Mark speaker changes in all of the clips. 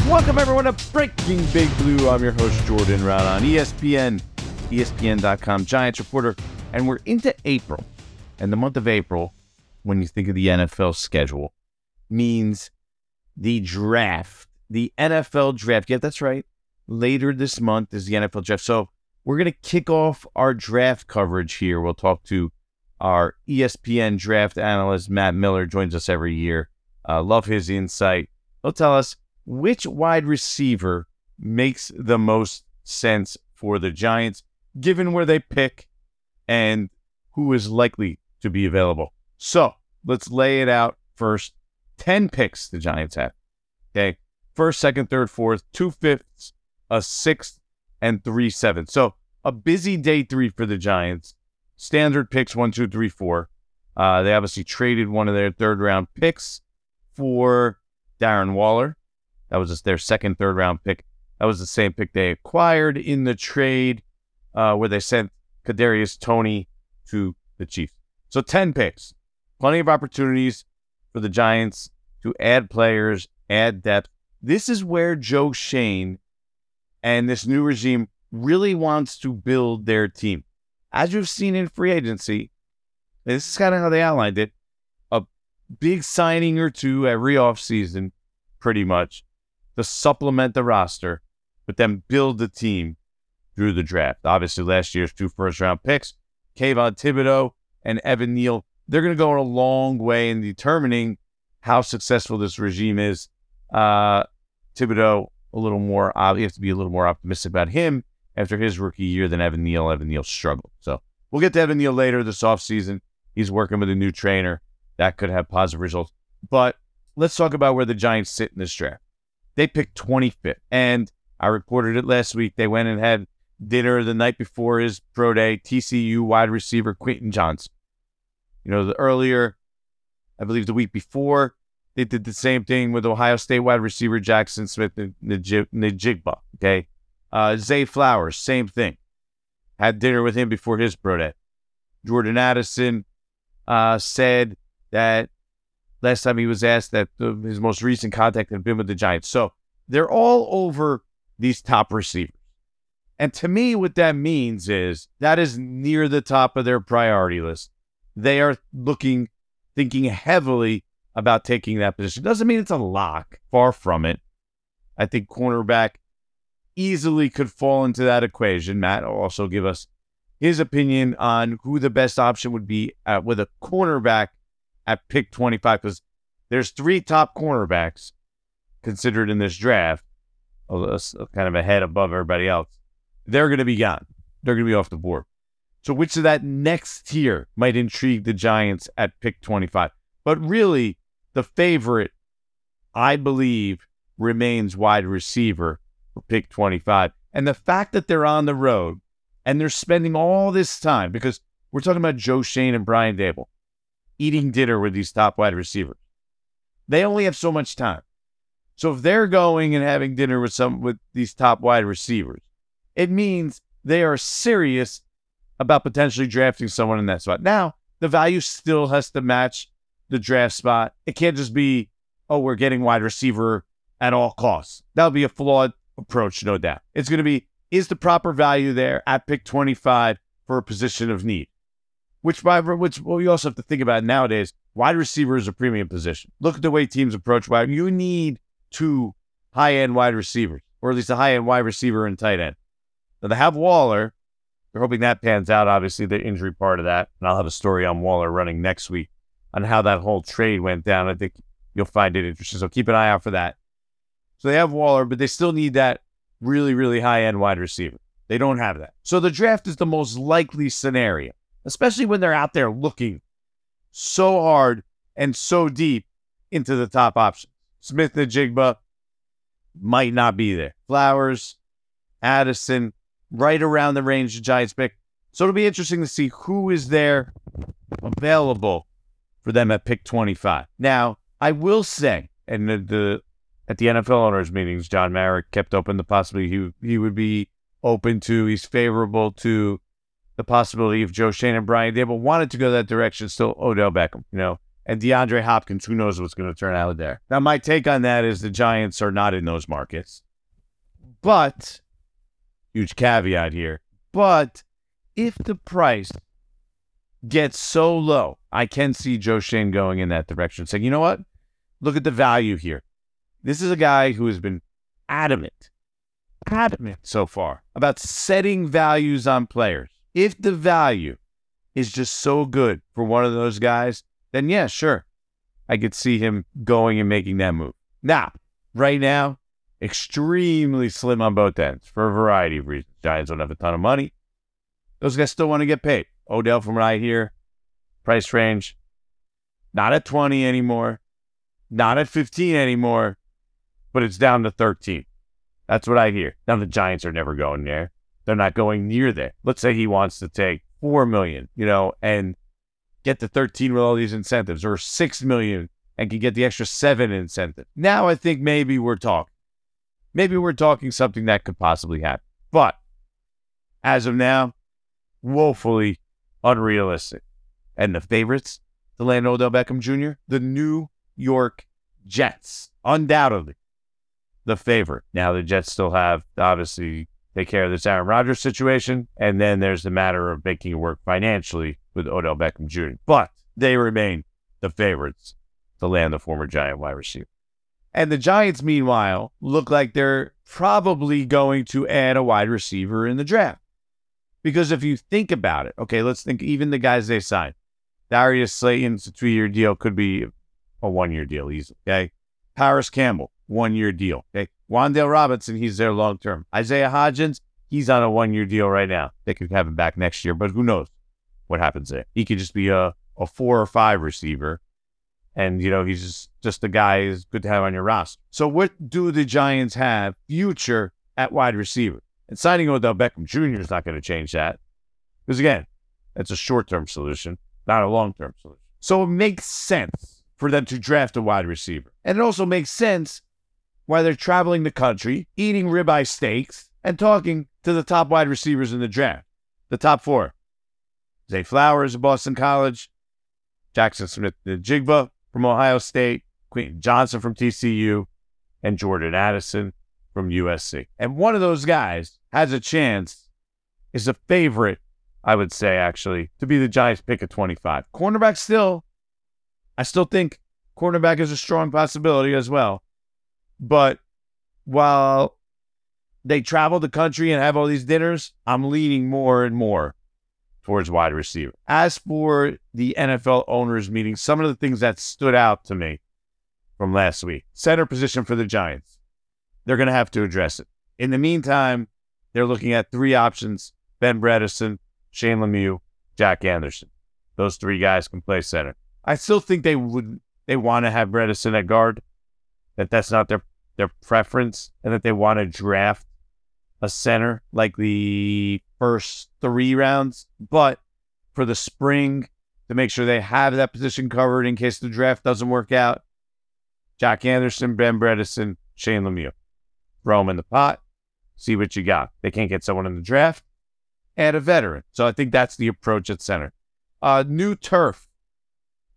Speaker 1: Welcome everyone to Breaking Big Blue. I'm your host Jordan Raanan ESPN, ESPN.com Giants reporter, and we're into April. And the month of April, when you think of the NFL schedule, means the draft, the NFL draft. Yeah, that's right. Later this month is the NFL draft. So we're going to kick off our draft coverage here. We'll talk to our ESPN draft analyst, Matt Miller, joins us every year. Uh, love his insight. He'll tell us which wide receiver makes the most sense for the Giants, given where they pick and who is likely to be available. So let's lay it out first. 10 picks the Giants have. Okay. First, second, third, fourth, two fifths, a sixth, and three sevenths. So a busy day three for the Giants. Standard picks one, two, three, four. Uh, they obviously traded one of their third round picks for Darren Waller. That was just their second, third round pick. That was the same pick they acquired in the trade uh, where they sent Kadarius Toney to the Chiefs. So ten picks, plenty of opportunities for the Giants to add players, add depth. This is where Joe Schoen and this new regime really wants to build their team. As you've seen in free agency, this is kind of how they outlined it a big signing or two every offseason, pretty much, to supplement the roster, but then build the team through the draft. Obviously, last year's two first round picks, Kayvon Thibodeaux and Evan Neal, they're going to go a long way in determining how successful this regime is. Uh, Thibodeaux, a little more, uh, you have to be a little more optimistic about him after his rookie year than Evan Neal. Evan Neal struggled. So we'll get to Evan Neal later this offseason. He's working with a new trainer. That could have positive results. But let's talk about where the Giants sit in this draft. They picked 25th. And I reported it last week. They went and had dinner the night before his pro day, TCU wide receiver Quentin Johnston. You know, the earlier, I believe the week before, they did the same thing with Ohio State wide receiver Jackson Smith-Njigba. Okay. Uh, Zay Flowers, same thing. Had dinner with him before his pro day. Jordan Addison uh, said that last time he was asked that the, his most recent contact had been with the Giants. So they're all over these top receivers. And to me, what that means is that is near the top of their priority list. They are looking, thinking heavily about taking that position. Doesn't mean it's a lock, far from it. I think cornerback easily could fall into that equation. Matt will also give us his opinion on who the best option would be uh, with a cornerback at pick 25 because there's three top cornerbacks considered in this draft, kind of ahead above everybody else. They're going to be gone. They're going to be off the board. So, which of that next tier might intrigue the Giants at pick 25? But really, the favorite, I believe, remains wide receiver for pick 25. And the fact that they're on the road and they're spending all this time, because we're talking about Joe Schoen and Brian Daboll eating dinner with these top wide receivers. They only have so much time. So if they're going and having dinner with some with these top wide receivers, it means they are serious about potentially drafting someone in that spot. Now, the value still has to match the draft spot. It can't just be, oh, we're getting wide receiver at all costs. That would be a flawed approach, no doubt. It's going to be, is the proper value there at pick 25 for a position of need? Which, by which well, we also have to think about nowadays. Wide receiver is a premium position. Look at the way teams approach wide. You need two high end wide receivers, or at least a high end wide receiver and tight end. Now they have Waller. They're hoping that pans out. Obviously, the injury part of that, and I'll have a story on Waller running next week on how that whole trade went down. I think you'll find it interesting. So keep an eye out for that. So they have Waller, but they still need that really, really high end wide receiver. They don't have that. So the draft is the most likely scenario, especially when they're out there looking so hard and so deep into the top options. Smith-Njigba might not be there. Flowers, Addison, right around the range the Giants pick. So it'll be interesting to see who is there available for them at pick 25. Now, I will say, and the, the at the NFL owners meetings, John Mara kept open the possibility he he would be open to, he's favorable to the possibility of Joe Schoen and Brian Daboll wanted to go that direction. Still, Odell Beckham, you know, And DeAndre Hopkins, who knows what's going to turn out there. Now, my take on that is the Giants are not in those markets. But, huge caveat here, but if the price gets so low, I can see Joe Schoen going in that direction, saying, you know what? Look at the value here. This is a guy who has been adamant, adamant so far about setting values on players. If the value is just so good for one of those guys, then yeah, sure. I could see him going and making that move. Now, right now, extremely slim on both ends for a variety of reasons. Giants don't have a ton of money. Those guys still want to get paid. Odell, from I hear, price range, not at 20 anymore, not at 15 anymore, but it's down to 13. That's what I hear. Now the Giants are never going there. They're not going near there. Let's say he wants to take 4 million, you know, and get the 13 with all these incentives or 6 million and can get the extra 7 incentive. Now I think maybe we're talking. Maybe we're talking something that could possibly happen. But as of now, woefully unrealistic. And the favorites to land Odell Beckham Jr., the New York Jets, undoubtedly the favorite. Now the Jets still have obviously take care of this Aaron Rodgers situation, and then there's the matter of making it work financially with Odell Beckham Jr. But they remain the favorites to land the former Giant wide receiver. And the Giants, meanwhile, look like they're probably going to add a wide receiver in the draft. Because if you think about it, okay, let's think even the guys they signed. Darius Slayton's a two year deal, could be a one year deal easily. Okay. Parris Campbell, one year deal. Okay. Wan'Dale Robinson, he's there long term. Isaiah Hodgins, he's on a one year deal right now. They could have him back next year, but who knows what happens there? He could just be a, a four or five receiver. And, you know, he's just, just a guy is good to have on your roster. So, what do the Giants have future at wide receiver? And signing Odell Beckham Jr. is not going to change that. Because again, it's a short term solution, not a long term solution. So it makes sense for them to draft a wide receiver. And it also makes sense while they're traveling the country, eating ribeye steaks, and talking to the top wide receivers in the draft. The top four. Zay Flowers of Boston College, Jackson Smith-Njigba from Ohio State, Quentin Johnston from TCU, and Jordan Addison from USC. And one of those guys has a chance, is a favorite, I would say, actually, to be the Giants pick at 25. Cornerback still, I still think cornerback is a strong possibility as well. But while they travel the country and have all these dinners, I'm leaning more and more towards wide receiver. As for the NFL owners meeting, some of the things that stood out to me from last week center position for the Giants. They're going to have to address it. In the meantime, they're looking at three options Ben Bredeson, Shane Lemieux, Jack Anderson. Those three guys can play center. I still think they would they want to have Bredeson at guard, that that's not their their preference, and that they want to draft a center like the first three rounds. But for the spring, to make sure they have that position covered in case the draft doesn't work out, Jack Anderson, Ben Bredeson, Shane Lemieux. Throw them in the pot see what you got. They can't get someone in the draft, add a veteran. So I think that's the approach at center. Uh, new turf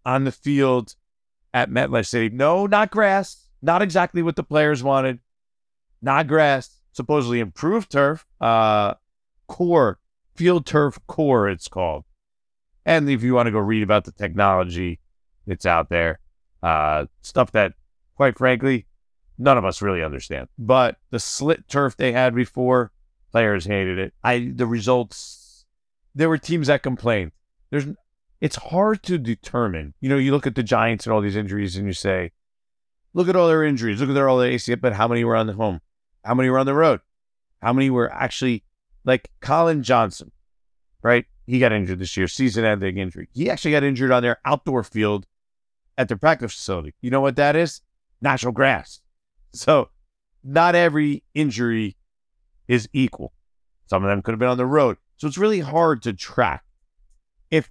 Speaker 1: on the field at MetLife Stadium. No, not grass. Not exactly what the players wanted. Not grass. Supposedly improved turf. Uh, core field turf core. It's called. And if you want to go read about the technology, it's out there. Uh, stuff that, quite frankly, none of us really understand. But the slit turf they had before, players hated it. I the results there were teams that complained. There's it's hard to determine. You know, you look at the Giants and all these injuries and you say, look at all their injuries, look at their all their ACL, but how many were on the home? How many were on the road? How many were actually like Collin Johnson, right? He got injured this year, season ending injury. He actually got injured on their outdoor field at their practice facility. You know what that is? Natural grass. So not every injury is equal. Some of them could have been on the road. So it's really hard to track if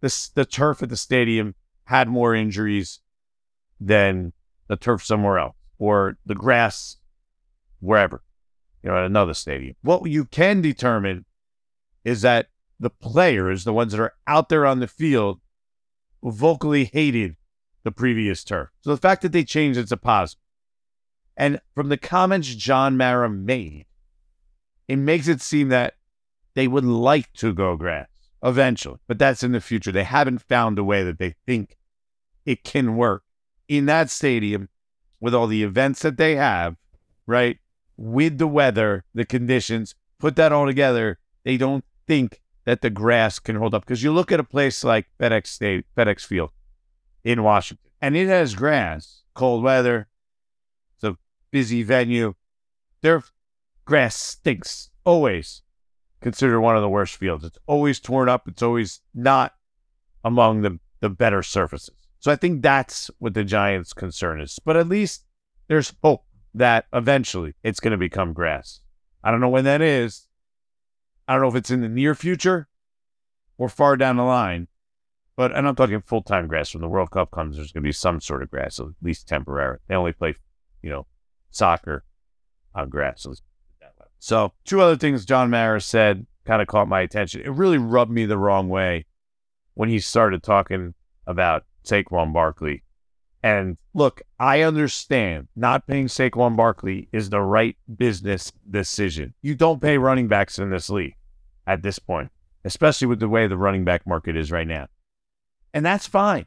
Speaker 1: the, the turf at the stadium had more injuries than the turf somewhere else or the grass wherever, you know, at another stadium. What you can determine is that the players, the ones that are out there on the field, vocally hated the previous turf. So the fact that they changed it's a positive. And from the comments John Mara made, it makes it seem that they would like to go grass eventually, but that's in the future. They haven't found a way that they think it can work in that stadium with all the events that they have, right? With the weather, the conditions, put that all together, they don't think that the grass can hold up. Because you look at a place like FedEx State, FedEx Field in Washington, and it has grass, cold weather, it's a busy venue. Their grass stinks always. Considered one of the worst fields. It's always torn up. It's always not among the, the better surfaces. So I think that's what the Giants' concern is. But at least there's hope that eventually it's going to become grass. I don't know when that is. I don't know if it's in the near future or far down the line. But and I'm talking full time grass. When the World Cup comes, there's going to be some sort of grass, at least temporary. They only play, you know, soccer on grass. So two other things John Mara said kind of caught my attention. It really rubbed me the wrong way when he started talking about Saquon Barkley. And look, I understand not paying Saquon Barkley is the right business decision. You don't pay running backs in this league at this point, especially with the way the running back market is right now. And that's fine.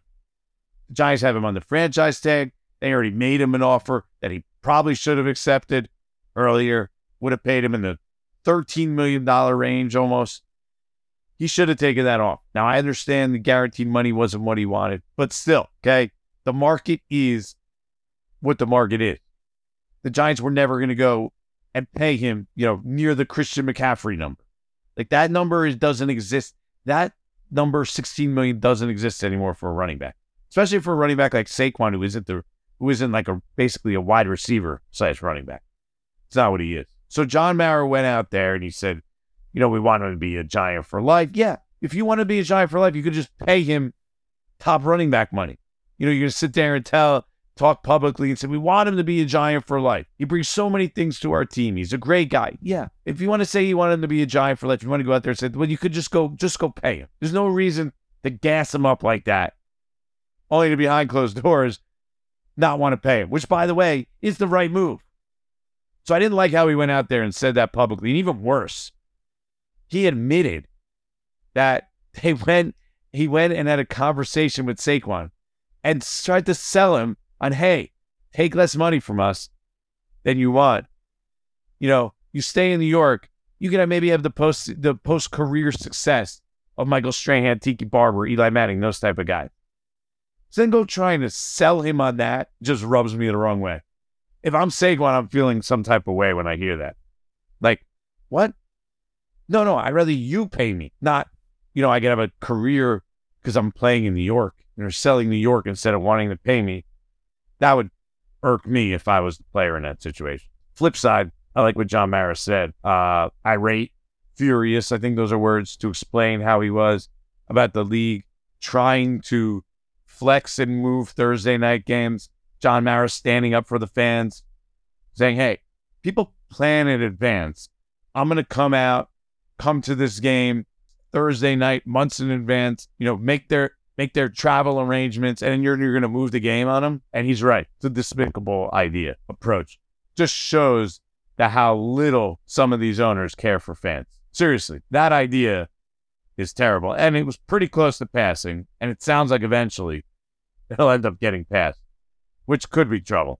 Speaker 1: The Giants have him on the franchise tag. They already made him an offer that he probably should have accepted earlier, would have paid him in the $13 million range almost. He should have taken that off. Now, I understand the guaranteed money wasn't what he wanted, but still, okay, the market is what the market is. The Giants were never going to go and pay him, you know, near the Christian McCaffrey number. Like that number is, doesn't exist. That number, 16 million, doesn't exist anymore for a running back, especially for a running back like Saquon, who isn't the, who isn't like a basically a wide receiver size running back. It's not what he is. So John Mara went out there and he said, you know, we want him to be a giant for life. Yeah, if you want to be a giant for life, you could just pay him top running back money. You know, you're going to sit there and tell, talk publicly and say, we want him to be a giant for life. He brings so many things to our team. He's a great guy. Yeah. If you want to say you want him to be a giant for life, you want to go out there and say, well, you could just go, just go pay him. There's no reason to gas him up like that, only to behind closed doors not want to pay him, which, by the way, is the right move. So I didn't like how he went out there and said that publicly. And even worse, he admitted that they went he went and had a conversation with Saquon and tried to sell him on hey, take less money from us than you want. You know, you stay in New York, you can maybe have the post the post career success of Michael Strahan, Tiki Barber, Eli Manning, those type of guys. So then go trying to sell him on that just rubs me the wrong way. If I'm Saquon, I'm feeling some type of way when I hear that. Like, what? No, no, I'd rather you pay me, not, you know, I can have a career because I'm playing in New York and are selling New York instead of wanting to pay me. That would irk me if I was the player in that situation. Flip side, I like what John Mara said. Uh, irate, furious. I think those are words to explain how he was about the league trying to flex and move Thursday night games. John Mara standing up for the fans, saying, hey, people plan in advance. I'm going to come out come to this game Thursday night, months in advance, you know, make their make their travel arrangements, and you're you're gonna move the game on them. And he's right. It's a despicable idea approach. Just shows that how little some of these owners care for fans. Seriously, that idea is terrible. And it was pretty close to passing, and it sounds like eventually it'll end up getting passed, which could be trouble.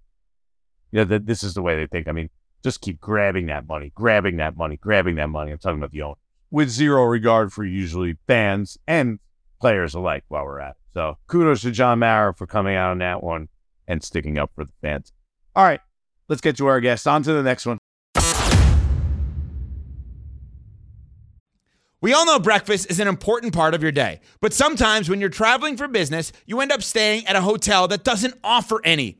Speaker 1: Yeah, you know, that this is the way they think. I mean, just keep grabbing that money, grabbing that money, grabbing that money. I'm talking about the owner with zero regard for usually fans and players alike while we're at it. So kudos to John Mara for coming out on that one and sticking up for the fans. All right, let's get to our guest. On to the next one.
Speaker 2: We all know breakfast is an important part of your day, but sometimes when you're traveling for business, you end up staying at a hotel that doesn't offer any.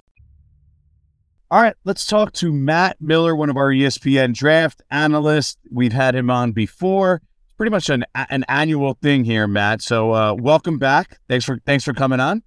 Speaker 1: All right, let's talk to Matt Miller, one of our ESPN draft analysts. We've had him on before. It's pretty much an an annual thing here, Matt. So uh, welcome back. Thanks for thanks for coming on.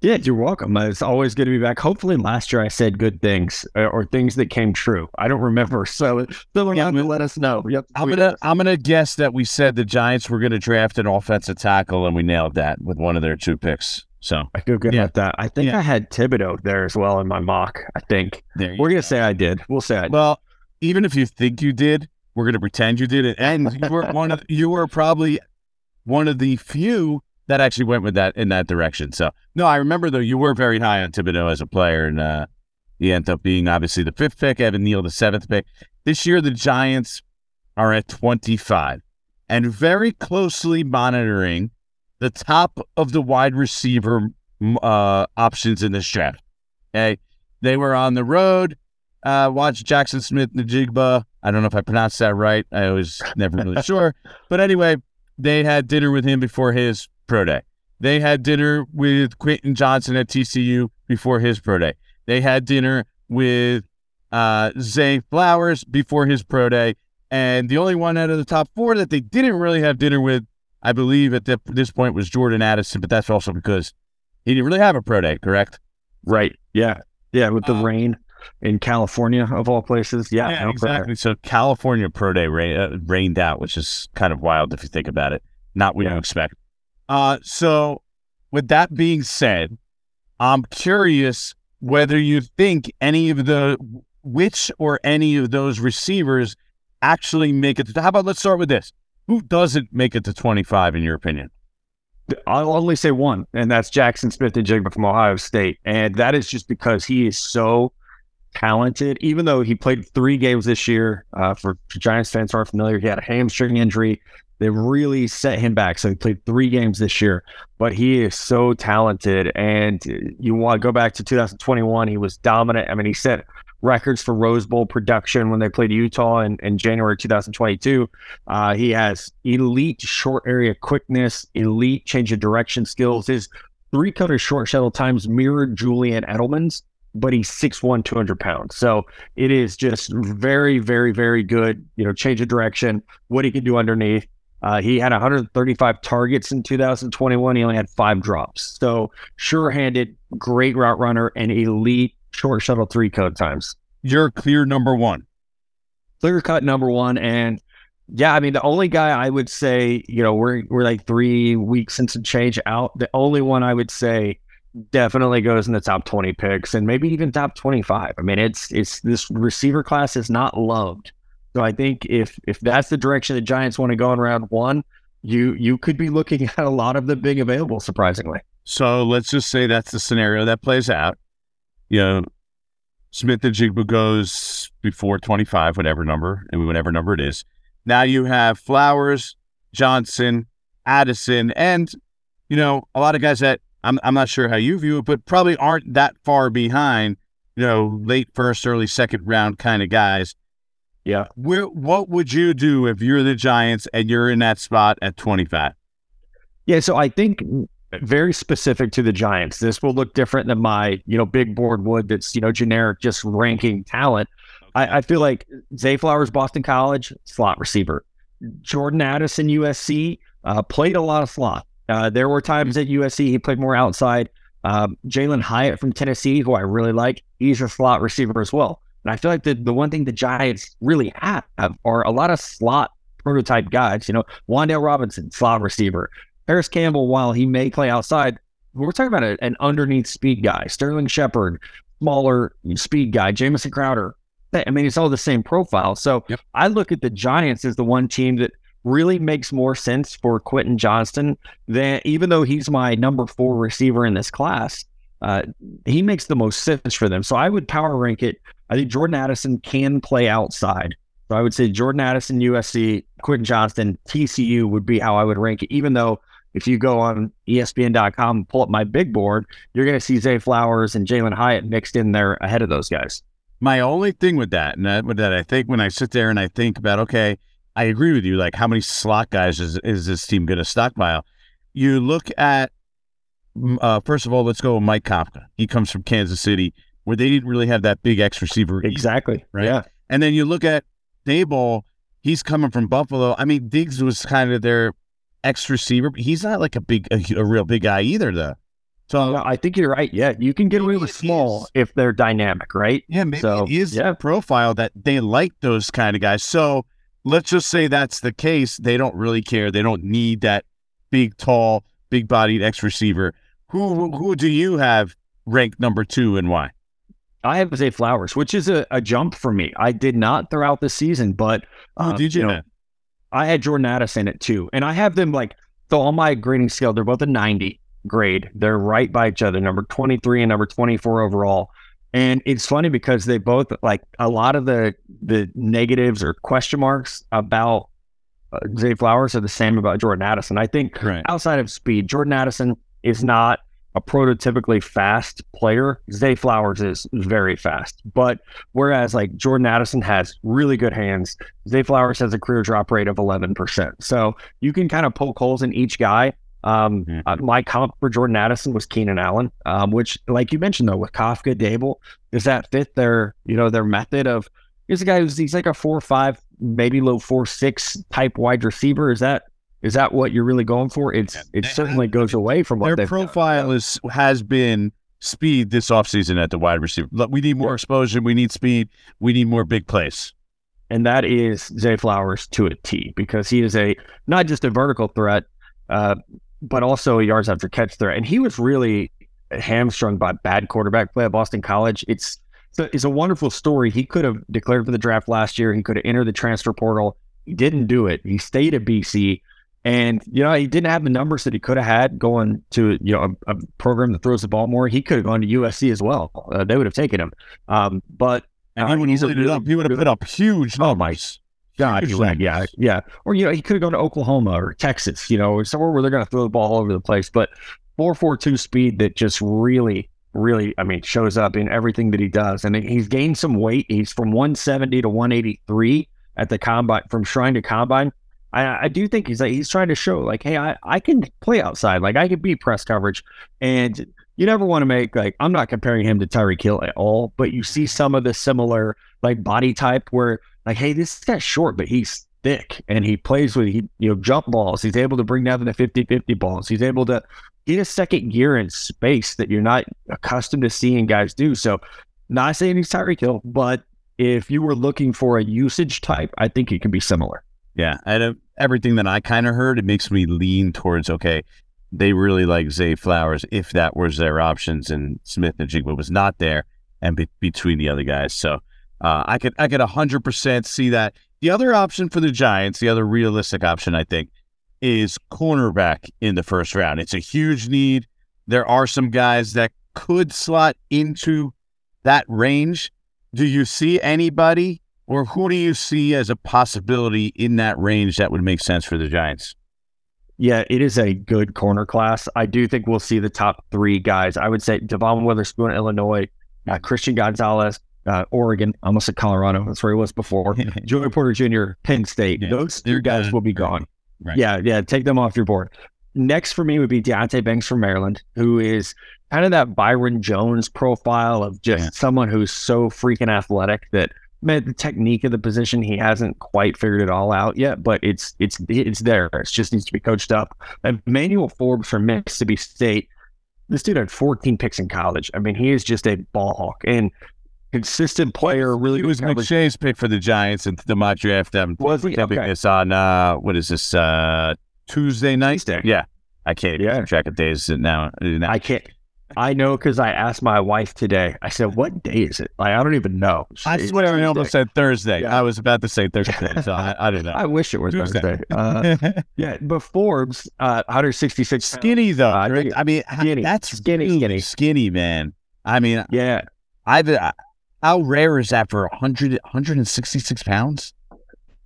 Speaker 3: Yeah, you're welcome. It's always good to be back. Hopefully, last year I said good things uh, or things that came true. I don't remember, so still
Speaker 1: Yeah,
Speaker 3: let us know. Yep.
Speaker 1: I'm gonna I'm gonna guess that we said the Giants were gonna draft an offensive tackle, and we nailed that with one of their two picks. So
Speaker 3: I feel good
Speaker 1: Yeah.
Speaker 3: about that. I think
Speaker 1: Yeah.
Speaker 3: I had Thibodeaux there as well in my mock. I think we're
Speaker 1: go.
Speaker 3: gonna say I did. We'll say I did.
Speaker 1: Well, even if you think you did, we're gonna pretend you did it, and you were one of you were probably one of the few that actually went with that in that direction. So no, I remember though you were very high on Thibodeaux as a player, and uh, he ended up being obviously the fifth pick, Evan Neal the seventh pick. This year the Giants are at twenty five, and very closely monitoring the top of the wide receiver uh, options in this draft. Okay, they were on the road uh, watched Jackson Smith Najigba. I don't know if I pronounced that right. I was never really sure. But anyway, they had dinner with him before his pro day. They had dinner with Quentin Johnston at TCU before his pro day. They had dinner with uh, Zay Flowers before his pro day. And the only one out of the top four that they didn't really have dinner with, I believe at the, this point, was Jordan Addison. But that's also because he didn't really have a pro day, correct?
Speaker 3: right. Yeah. Yeah. With the
Speaker 1: Uh,
Speaker 3: rain in California of all places. Yeah.
Speaker 1: Yeah,
Speaker 3: no,
Speaker 1: exactly. So California Pro Day rain, uh, rained out, which is kind of wild if you think about it. Not what you expect. Uh, so with that being said, I'm curious whether you think any of the which or any of those receivers actually make it. To, how about let's start with this? Who doesn't make it to 25 in your opinion?
Speaker 3: I'll only say one, and that's Jackson Smith-Njigba from Ohio State. And that is just because he is so talented. Even though he played three games this year, uh, for Giants fans aren't familiar, he had a hamstring injury. They really set him back. So he played three games this year, but he is so talented. And you want to go back to 2021, he was dominant. I mean, he set records for Rose Bowl production when they played Utah in, in January 2022. Uh, he has elite short area quickness, elite change of direction skills. His three cutter short shuttle times mirrored Julian Edelman's, but he's 6'1, 200 pounds. So it is just very, very, very good, you know, change of direction, what he can do underneath. Uh, he had 135 targets in 2021. He only had five drops. So sure handed, great route runner, and elite short shuttle three cone times
Speaker 1: You're clear number one.
Speaker 3: clear cut number one. And yeah, I mean, the only guy I would say, you know, we're we're like three weeks since the change out. The only one I would say definitely goes in the top 20 picks and maybe even top 25. I mean, it's it's this receiver class is not loved. So I think if if that's the direction the Giants want to go in round one, you you could be looking at a lot of the big available, surprisingly.
Speaker 1: So let's just say that's the scenario that plays out. You know, Smith-Njigba goes before 25, whatever number, and whatever number it is. Now you have Flowers, Johnston, Addison, and, you know, a lot of guys that I'm, I'm not sure how you view it, but probably aren't that far behind, you know, late first, early second round kind of guys.
Speaker 3: Yeah.
Speaker 1: Where, what would you do if you're the Giants and you're in that spot at 25?
Speaker 3: Yeah, so I think very specific to the Giants. This will look different than my, you know, big board would that's, you know, generic, just ranking talent. I, I feel like Zay Flowers, Boston College, slot receiver. Jordan Addison, USC, uh, played a lot of slot. Uh, there were times at USC he played more outside. Um, Jalen Hyatt from Tennessee, who I really like, he's a slot receiver as well. And I feel like the, the one thing the Giants really have are a lot of slot prototype guys. You know, Wan'Dale Robinson, slot receiver. Parris Campbell, while he may play outside, we're talking about a, an underneath speed guy. Sterling Shepard, smaller speed guy. Jamison Crowder. I mean, it's all the same profile. So
Speaker 1: Yep.
Speaker 3: I look at the Giants as the one team that really makes more sense for Quentin Johnston than even though he's my number four receiver in this class. Uh, he makes the most sense for them. So I would power rank it. I think Jordan Addison can play outside. So I would say Jordan Addison, USC, Quentin Johnston, TCU would be how I would rank it, even though if you go on ESPN.com and pull up my big board, you're going to see Zay Flowers and Jalen Hyatt mixed in there ahead of those guys.
Speaker 1: My only thing with that, and that, with that, I think when I sit there and I think about, okay, I agree with you. Like, how many slot guys is, is this team going to stockpile? You look at, uh, first of all, let's go with Mike Kafka. He comes from Kansas City, where they didn't really have that big X receiver. either,
Speaker 3: Exactly.
Speaker 1: right?
Speaker 3: Yeah.
Speaker 1: And then you look at Daboll, he's coming from Buffalo. I mean, Diggs was kind of their X receiver, but he's not like a big, a, a real big guy either, though. So,
Speaker 3: No, I think you're right. Yeah. You can get away with small
Speaker 1: is.
Speaker 3: if they're dynamic, right?
Speaker 1: yeah, maybe
Speaker 3: So,
Speaker 1: it is
Speaker 3: yeah.
Speaker 1: a profile that they like those kind of guys. So let's just say that's the case. They don't really care. They don't need that big, tall, big bodied X receiver. Who who do you have ranked number two and why?
Speaker 3: I have to say Flowers, which is a, a jump for me. I did not throughout the season, but
Speaker 1: Oh,
Speaker 3: uh,
Speaker 1: did you?
Speaker 3: know,
Speaker 1: man?
Speaker 3: I had Jordan Addison at two, and I have them like so on my grading scale. They're both a ninety grade. They're right by each other, number twenty three and number twenty four overall. And it's funny because they both like a lot of the the negatives or question marks about uh, Zay Flowers are the same about Jordan Addison. I think
Speaker 1: Right.
Speaker 3: outside of speed, Jordan Addison is not a prototypically fast player. Zay Flowers is very fast. But whereas like Jordan Addison has really good hands, Zay Flowers has a career drop rate of 11%. So you can kind of poke holes in each guy. Um,
Speaker 1: Mhm.
Speaker 3: uh, my comp for Jordan Addison was Keenan Allen, um, which, like you mentioned, though, with Kafka, Daboll, does that fit their, you know, their method of? Here's a guy who's he's like a four five, maybe low four six type wide receiver. Is that is that what you're really going for? It's
Speaker 1: Yeah,
Speaker 3: it
Speaker 1: they
Speaker 3: certainly goes away from what
Speaker 1: Their profile is has been speed this offseason at the wide receiver. Look, we need more exposure. We need speed. We need more big plays.
Speaker 3: and that is Zay Flowers to a T because he is a not just a vertical threat, uh, but also a yards after catch threat. And he was really hamstrung by bad quarterback play at Boston College. It's it's it's a wonderful story. He could have declared for the draft last year. He could have entered the transfer portal. He didn't do it. He stayed at BC. And you know he didn't have the numbers that he could have had going to you know a, a program that throws the ball more. He could have gone to USC as well. Uh, they would have taken him. Um, but
Speaker 1: And he would have lit it
Speaker 3: really
Speaker 1: up. He would have put up huge
Speaker 3: Oh, my
Speaker 1: numbers.
Speaker 3: God,
Speaker 1: Huge.
Speaker 3: Yeah, yeah. Or you know, he could have gone to Oklahoma or Texas, you know, or somewhere where they're going to throw the ball all over the place. But four four two speed that just really, really, I mean, shows up in everything that he does. I And he's gained some weight. He's from 170 to 183 at the combine, from Shrine to Combine. I, I do think he's like he's trying to show like, hey, I, I can play outside, like I can beat press coverage, and you never want to make like I'm not comparing him to Tyreek Hill at all, but you see some of the similar like body type where like, hey, this guy's short, but he's thick and he plays with he you know jump balls. He's able to bring down the 50-50 balls. He's able to get a second gear in space that you're not accustomed to seeing guys do. So not saying he's Tyreek Hill, but if you were looking for a usage type, I think it can be similar.
Speaker 1: Yeah, and uh, everything that I kind of heard, it makes me lean towards okay. They really like Zay Flowers if that was their options, and Smith-Njigba was not there, and be- between the other guys. So uh, I could I could hundred percent see that. The other option for the Giants, the other realistic option, I think, is cornerback in the first round. It's a huge need. There are some guys that could slot into that range. Do you see anybody or who do you see as a possibility in that range that would make sense for the Giants?
Speaker 3: Yeah, it is a good corner class. I do think we'll see the top three guys. I would say Devon Witherspoon, Illinois, uh, Christian Gonzalez, uh, Oregon, almost at Colorado. That's where he was before. Joey Porter Jr., Penn State.
Speaker 1: Yeah,
Speaker 3: Those two guys will be gone.
Speaker 1: Right.
Speaker 3: Yeah, yeah. Take them off your board. Next for me would be Deonte Banks from Maryland, who is kind of that Byron Jones profile of just
Speaker 1: Yeah.
Speaker 3: someone who's so freaking athletic that the technique of the position he hasn't quite figured it all out yet, but it's it's it's there. It just needs to be coached up. And Emmanuel Forbes from Mississippi State, this dude had 14 picks in college. I mean, he is just a ball hawk and consistent player. Really,
Speaker 1: It was. McShay's pick for the Giants and the mock draft. them.
Speaker 3: Was he? Okay.
Speaker 1: on uh, what is this uh, Tuesday night?
Speaker 3: Tuesday.
Speaker 1: Yeah, I can't
Speaker 3: Yeah.
Speaker 1: track of days now.
Speaker 3: I can't. I know because I asked my wife today. I said, "What day is it?" Like I don't even know.
Speaker 1: I
Speaker 3: It's
Speaker 1: swear I almost said Thursday.
Speaker 3: Yeah.
Speaker 1: I was about to say Thursday, so I, I don't know.
Speaker 3: I wish it was
Speaker 1: Tuesday.
Speaker 3: Thursday. Uh, yeah, but Forbes, uh, 166
Speaker 1: skinny though.
Speaker 3: Uh, I
Speaker 1: right? I mean,
Speaker 3: skinny.
Speaker 1: that's
Speaker 3: Skinny,
Speaker 1: really
Speaker 3: skinny.
Speaker 1: skinny, man. I mean,
Speaker 3: Yeah,
Speaker 1: I've uh, how rare is that for 100, 166 pounds?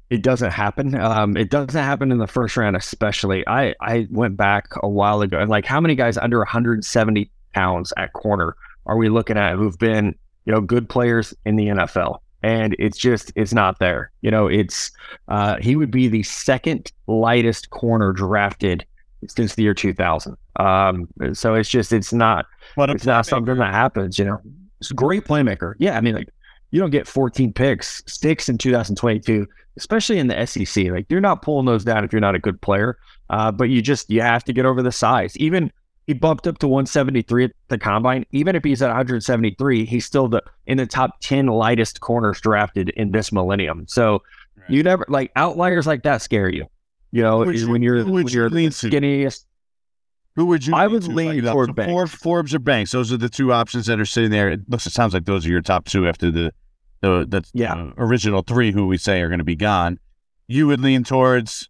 Speaker 3: it doesn't happen. Um, it doesn't happen in the first round, especially. I I went back a while ago, and like, how many guys under 170 pounds at corner are we looking at who've been, you know, good players in the NFL? And it's just, it's not there. You know, it's uh, he would be the second lightest corner drafted since the year 2000. Um, so it's just, it's not,
Speaker 1: But
Speaker 3: it's not something that happens. You know, it's a great playmaker. Yeah, I mean, like you don't get 14 picks, sticks in 2022, especially in the SEC. Like you're not pulling those down if you're not a good player. Uh, but you just you have to get over the size. Even he bumped up to 173 at the combine. Even if he's at 173, he's still the in the top 10 lightest corners drafted in this millennium. So
Speaker 1: Right.
Speaker 3: you never like outliers like that scare you. You know,
Speaker 1: you-
Speaker 3: when you're when
Speaker 1: you
Speaker 3: you're
Speaker 1: to?
Speaker 3: skinniest.
Speaker 1: Who would you?
Speaker 3: I would
Speaker 1: to?
Speaker 3: lean
Speaker 1: Like,
Speaker 3: toward Banks.
Speaker 1: Forbes, Forbes or Banks. Those are the two options that are sitting there. It looks. It sounds like those are your top two after the the the
Speaker 3: Yeah.
Speaker 1: uh, original three who we say are going to be gone. You would lean towards.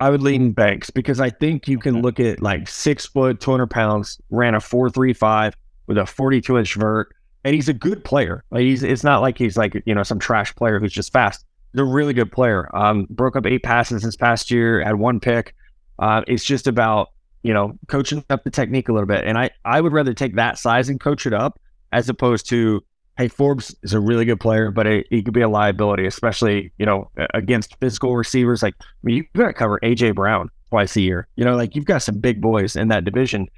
Speaker 3: I would lean Banks because I think you can look at like six foot, 200 pounds, ran a 4.35 with a 42 inch vert, and he's a good player. Like he's, it's not like he's like, you know, some trash player who's just fast. He's a really good player. Um, broke up eight passes this past year, had one pick. Uh, it's just about, you know, coaching up the technique a little bit. And I, I would rather take that size and coach it up as opposed to, hey, Forbes is a really good player, but it, he could be a liability, especially, you know, against physical receivers. Like, I mean, you've got to cover AJ Brown twice a year. You know, like you've got some big boys in that division.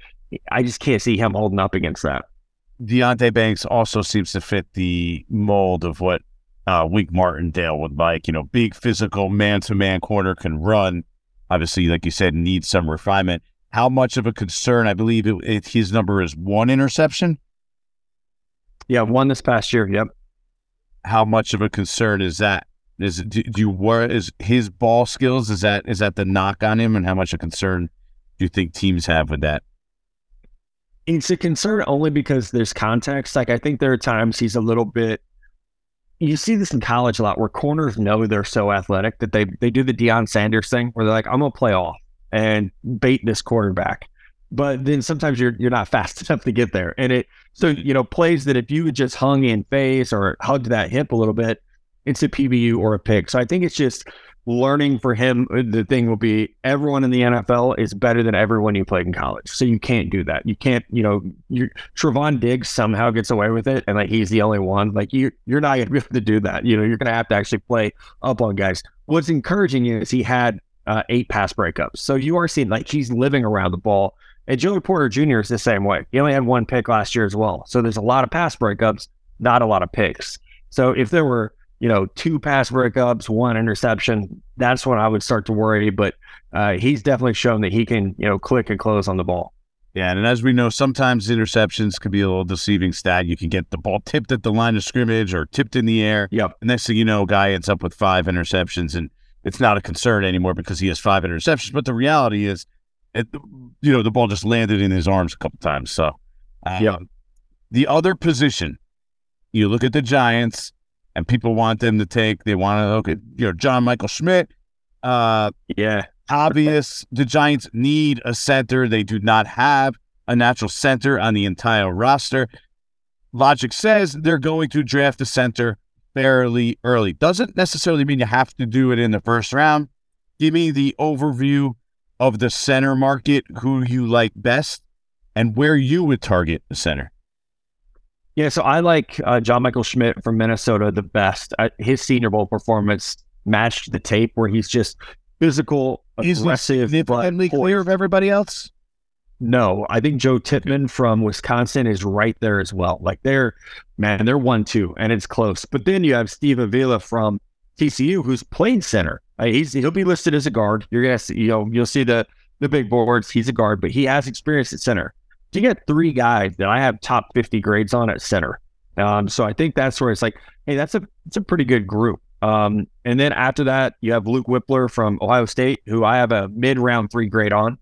Speaker 3: I just can't see him holding up against that.
Speaker 1: Deonte Banks also seems to fit the mold of what uh, Wink Martindale would like. You know, big physical man to man corner can run. Obviously, like you said, needs some refinement. How much of a concern? I believe it, it, his number is one interception.
Speaker 3: Yeah, one this past year. Yep.
Speaker 1: How much of a concern is that? Is it, do, do you worry? Is his ball skills? Is that is that the knock on him? And how much a concern do you think teams have with that?
Speaker 3: It's a concern only because there's context. Like I think there are times he's a little bit. You see this in college a lot, where corners know they're so athletic that they they do the Deion Sanders thing, where they're like, "I'm gonna play off and bait this quarterback," but then sometimes you're you're not fast enough to get there, and it so you know plays that if you had just hung in face or hugged that hip a little bit, it's a PBU or a pick. So I think it's just learning for him. uh, The thing will be everyone in the NFL is better than everyone you played in college. So you can't do that. You can't, you know, you Trevon Diggs somehow gets away with it and like he's the only one. Like you you're not gonna be able to do that. You know, you're gonna have to actually play up on guys. What's encouraging is he had uh, eight pass breakups. So you are seeing like he's living around the ball. And Joey Porter Jr. is the same way. He only had one pick last year as well. So there's a lot of pass breakups, not a lot of picks. So if there were you know, two pass breakups, one interception. That's when I would start to worry. But uh, he's definitely shown that he can, you know, click and close on the ball.
Speaker 1: Yeah, and as we know, sometimes interceptions can be a little deceiving stat. You can get the ball tipped at the line of scrimmage or tipped in the air.
Speaker 3: Yep.
Speaker 1: And next thing you know, a guy ends up with five interceptions, and it's not a concern anymore because he has five interceptions. But the reality is, it, you know, the ball just landed in his arms a couple times. So, um,
Speaker 3: Yep.
Speaker 1: the other position, you look at the Giants, and people want them to take. They want to look at you know John Michael Schmitt. Uh,
Speaker 3: Yeah.
Speaker 1: obvious the Giants need a center. They do not have a natural center on the entire roster. Logic says they're going to draft a center fairly early. Doesn't necessarily mean you have to do it in the first round. Give me the overview of the center market, who you like best, and where you would target the center.
Speaker 3: Yeah. So I like uh, John Michael Schmitt from Minnesota the best. Uh, his Senior Bowl performance matched the tape where he's just physical,
Speaker 1: He's
Speaker 3: aggressive,
Speaker 1: significantly clear of everybody else.
Speaker 3: No, I think Joe Tippmann from Wisconsin is right there as well. Like they're, man, they're one two, and it's close. But then you have Steve Avila from TCU, who's played center. Uh, he's he'll be listed as a guard. You're gonna see, you know, you'll see the the big boards. He's a guard, but he has experience at center. You get three guys that I have top fifty grades on at center. Um, so I think that's where it's like, hey, that's a it's a pretty good group. Um, and then after that, you have Luke Wypler from Ohio State, who I have a mid round three grade on.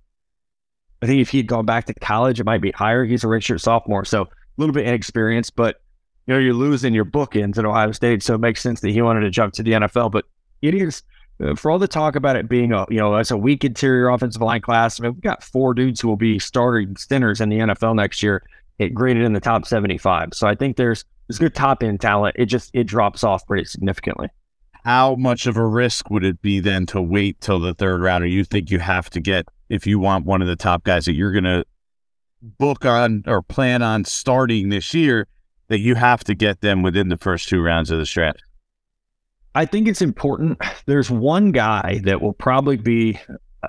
Speaker 3: I think if he'd gone back to college, it might be higher. He's a redshirt sophomore, so a little bit inexperienced, but you know, you're losing your bookends at Ohio State, so it makes sense that he wanted to jump to the NFL. But it is Uh, for all the talk about it being a you know as a weak interior offensive line class. I mean, we've got four dudes who will be starting centers in the NFL next year. It graded in the top 75, so I think there's there's good top end talent. It just it drops off pretty significantly.
Speaker 1: How much of a risk would it be then to wait till the third round, or you think you have to get if you want one of the top guys that you're going to book on or plan on starting this year, that you have to get them within the first two rounds of the draft?
Speaker 3: I think it's important. There's one guy that will probably be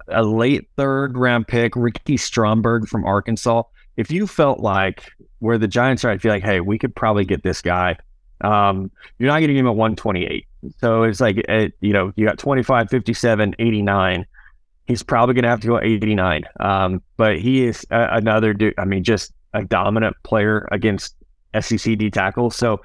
Speaker 3: a late third round pick, Ricky Stromberg from Arkansas. If you felt like where the Giants are, I feel like, hey, we could probably get this guy. Um, you're not getting him at 128. So it's like, it, you know, you got 25, 57, 89 he's probably going to have to go 89. Um, but he is a, another dude. I mean, just a dominant player against SEC D tackles. So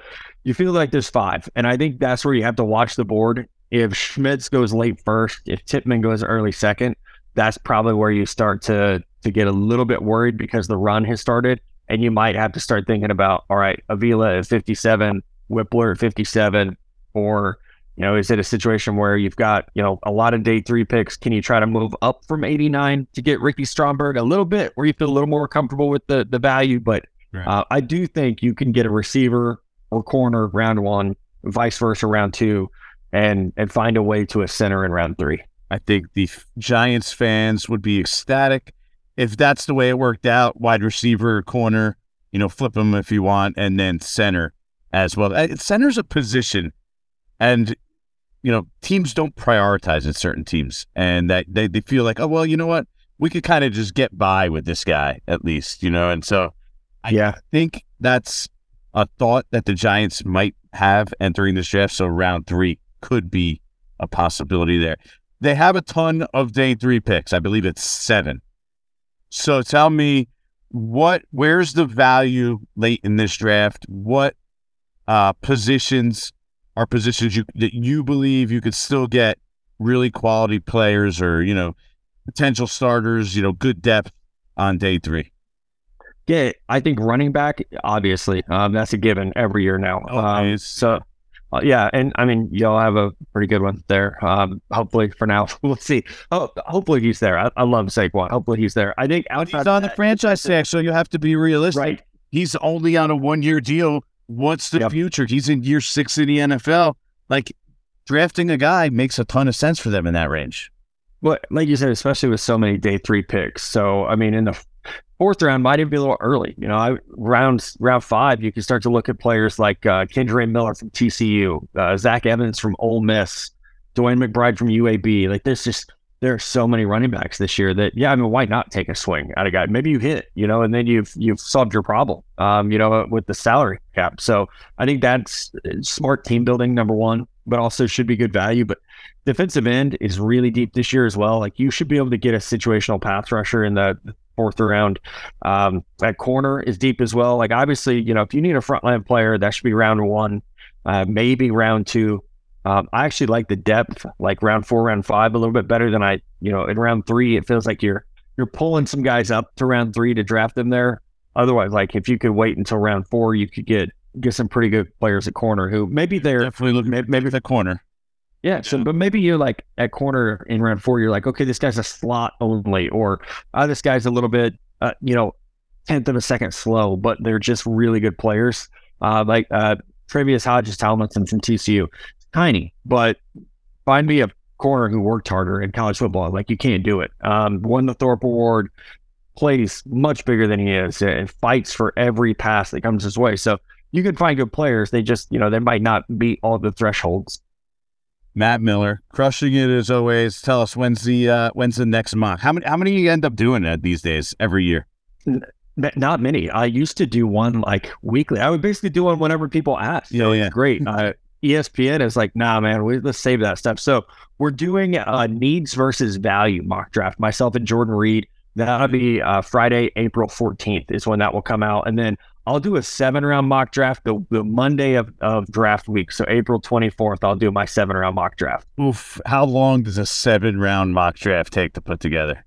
Speaker 3: you feel like there's five. And I think that's where you have to watch the board. If Schmitz goes late first, if Tippmann goes early second, that's probably where you start to to get a little bit worried because the run has started. And you might have to start thinking about, all right, Avila at 57, Wypler at 57, or you know, is it a situation where you've got, you know, a lot of day three picks? Can you try to move up from 89 to get Ricky Stromberg a little bit where you feel a little more comfortable with the, the value? But right. uh, I do think you can get a receiver or corner round one, vice versa round two, and and find a way to a center in round three.
Speaker 1: I think the Giants fans would be ecstatic if that's the way it worked out. Wide receiver, corner, you know, flip them if you want, and then center as well. Uh, center's a position, and you know, teams don't prioritize in certain teams and that they, they feel like, oh, well, you know what? We could kind of just get by with this guy at least, you know? And so I yeah. think that's a thought that the Giants might have entering this draft. So round three could be a possibility there. They have a ton of day three picks. I believe it's seven. So tell me what where's the value late in this draft? What uh, positions are positions you that you believe you could still get really quality players or you know potential starters, you know, good depth on day three.
Speaker 3: Yeah, I think running back, obviously, um, that's a given every year now. Um, so, uh, yeah, and I mean, y'all have a pretty good one there. Um, hopefully, for now, we'll see. Oh, hopefully he's there. I, I love Saquon. Hopefully he's there. I think
Speaker 1: outside he's on the franchise tag, so you have to be realistic. Right. He's only on a one-year deal what's the yep. future? He's in year six in the NFL. Like drafting a guy makes a ton of sense for them in that range.
Speaker 3: Well, like you said, especially with so many day three picks. So, I mean, in the fourth round might even be a little early. You know, I, round round five, you can start to look at players like uh, Kendre Miller from TCU, uh, Zach Evans from Ole Miss, DeWayne McBride from UAB. Like, there's just there are so many running backs this year that yeah, I mean, why not take a swing at a guy? Maybe you hit, you know, and then you've you've solved your problem, um, you know, with the salary cap. So I think that's uh, smart team building number one, but also should be good value. But defensive end is really deep this year as well. Like you should be able to get a situational pass rusher in the fourth round. Um, that corner is deep as well. Like obviously, you know, if you need a frontline player, that should be round one, uh, maybe round two. Um, I actually like the depth, like round four, round five, a little bit better than I, you know, in round three, it feels like you're you're pulling some guys up to round three to draft them there. Otherwise, like if you could wait until round four, you could get get some pretty good players at corner who maybe they're
Speaker 1: definitely look maybe, maybe the corner.
Speaker 3: Yeah, so but maybe you're like at corner in round four, you're like, okay, this guy's a slot only, or uh, this guy's a little bit, uh, you know, tenth of a second slow, but they're just really good players. Uh, like uh, Tre'Vius Hodges Tomlinson from TCU tiny, but find me a corner who worked harder in college football. Like you can't do it. Um, won the Thorpe Award, plays much bigger than he is, and fights for every pass that comes his way. So you can find good players. They just, you know, they might not meet all the thresholds.
Speaker 1: Matt Miller, crushing it as always. Tell us when's the uh, when's the next month? How many how many you end up doing that these days every year?
Speaker 3: Not many. I used to do one like weekly. I would basically do one whenever people asked.
Speaker 1: Yeah, yeah.
Speaker 3: Great. Uh, ESPN is like, nah, man, we, let's save that stuff. So we're doing a needs versus value mock draft. Myself and Jordan Reid. That'll be uh, Friday, April 14th is when that will come out. And then I'll do a seven round mock draft the, the Monday of, of draft week. So April 24th, I'll do my seven round mock draft.
Speaker 1: Oof. How long does a seven round mock draft take to put together?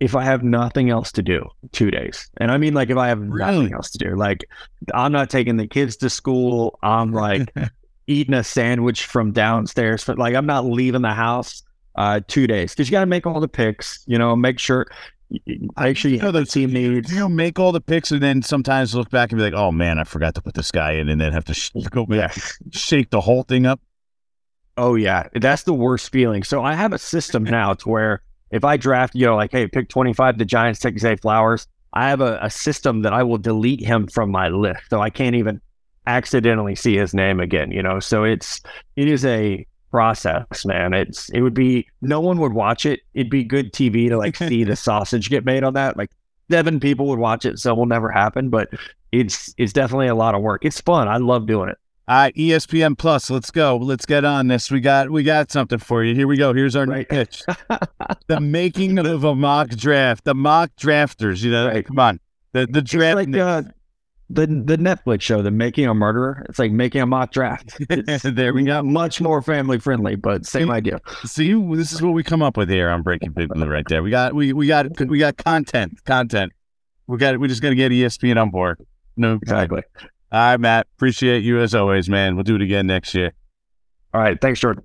Speaker 3: if I have nothing else to do, two days. And I mean, like, if I have
Speaker 1: Really?
Speaker 3: nothing else to do, like, I'm not taking the kids to school. I'm like eating a sandwich from downstairs. But like, I'm not leaving the house uh, two days because you got to make all the picks, you know, make sure, make actually you
Speaker 1: know
Speaker 3: the
Speaker 1: those-
Speaker 3: team needs.
Speaker 1: You know, make all the picks and then sometimes look back and be like, "Oh man, I forgot to put this guy in," and then have to sh- go back, shake the whole thing up.
Speaker 3: Oh yeah, that's the worst feeling. So I have a system now to where if I draft, you know, like hey, pick twenty five, the Giants take Zay Flowers. I have a, a system that I will delete him from my list, so I can't even accidentally see his name again. You know, so it's it is a process, man. It's it would be no one would watch it. It'd be good TV to like see the sausage get made on that. Like seven people would watch it, so it will never happen. But it's it's definitely a lot of work. It's fun. I love doing it.
Speaker 1: All right, ESPN Plus. Let's go. Let's get on this. We got we got something for you. Here we go. Here's our
Speaker 3: Right.
Speaker 1: pitch. the making of a mock draft. The mock drafters. You know,
Speaker 3: Right.
Speaker 1: come on. The the draft.
Speaker 3: like uh, the the Netflix show, The Making a Murderer. It's like making a mock draft.
Speaker 1: There we go.
Speaker 3: much more family friendly, but same idea.
Speaker 1: See, this is what we come up with here on Breaking Big Blue right there. We got we we got we got content, content. We got we just got to get ESPN on board. No,
Speaker 3: Exactly.
Speaker 1: All right, Matt. Appreciate you as always, man. We'll do it again next year.
Speaker 3: All right. Thanks, Jordan.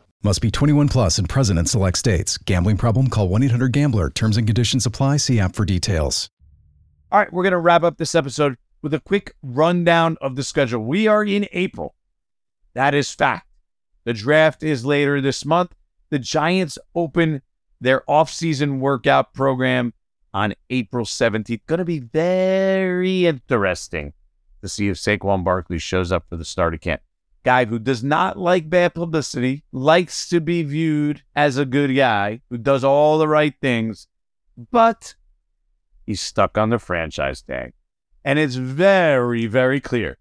Speaker 4: Must be 21 plus and present in select states. Gambling problem? Call 1 800 Gambler. Terms and conditions apply. See app for details.
Speaker 1: All right, we're going to wrap up this episode with a quick rundown of the schedule. We are in April. That is fact. The draft is later this month. The Giants open their offseason workout program on April 17th. Going to be very interesting to see if Saquon Barkley shows up for the start of camp. Guy who does not like bad publicity, likes to be viewed as a good guy, who does all the right things, but he's stuck on the franchise tag. And it's very, very clear.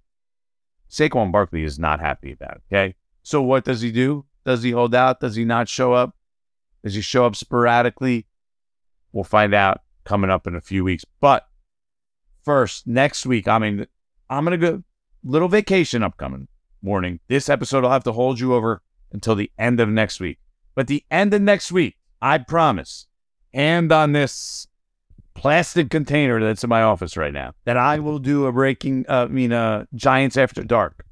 Speaker 1: Saquon Barkley is not happy about it. Okay. So what does he do? Does he hold out? Does he not show up? Does he show up sporadically? We'll find out coming up in a few weeks. But first, next week, I mean, I'm going to go little vacation upcoming morning. This episode will have to hold you over until the end of next week. But the end of next week, I promise, and on this plastic container that's in my office right now, that I will do a breaking, uh, I mean, uh, Giants After Dark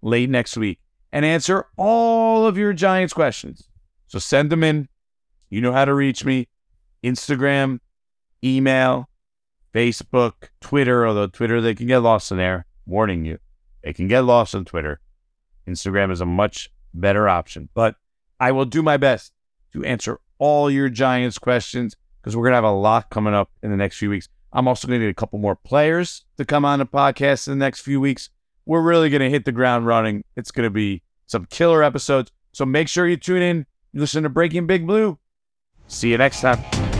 Speaker 1: late next week and answer all of your Giants questions. So send them in. You know how to reach me Instagram, email, Facebook, Twitter, although Twitter, they can get lost in there. Warning you, they can get lost on Twitter. Instagram is a much better option, but I will do my best to answer all your Giants questions because we're going to have a lot coming up in the next few weeks. I'm also going to need a couple more players to come on the podcast in the next few weeks. We're really going to hit the ground running. It's going to be some killer episodes. So make sure you tune in. You listen to Breaking Big Blue. See you next time.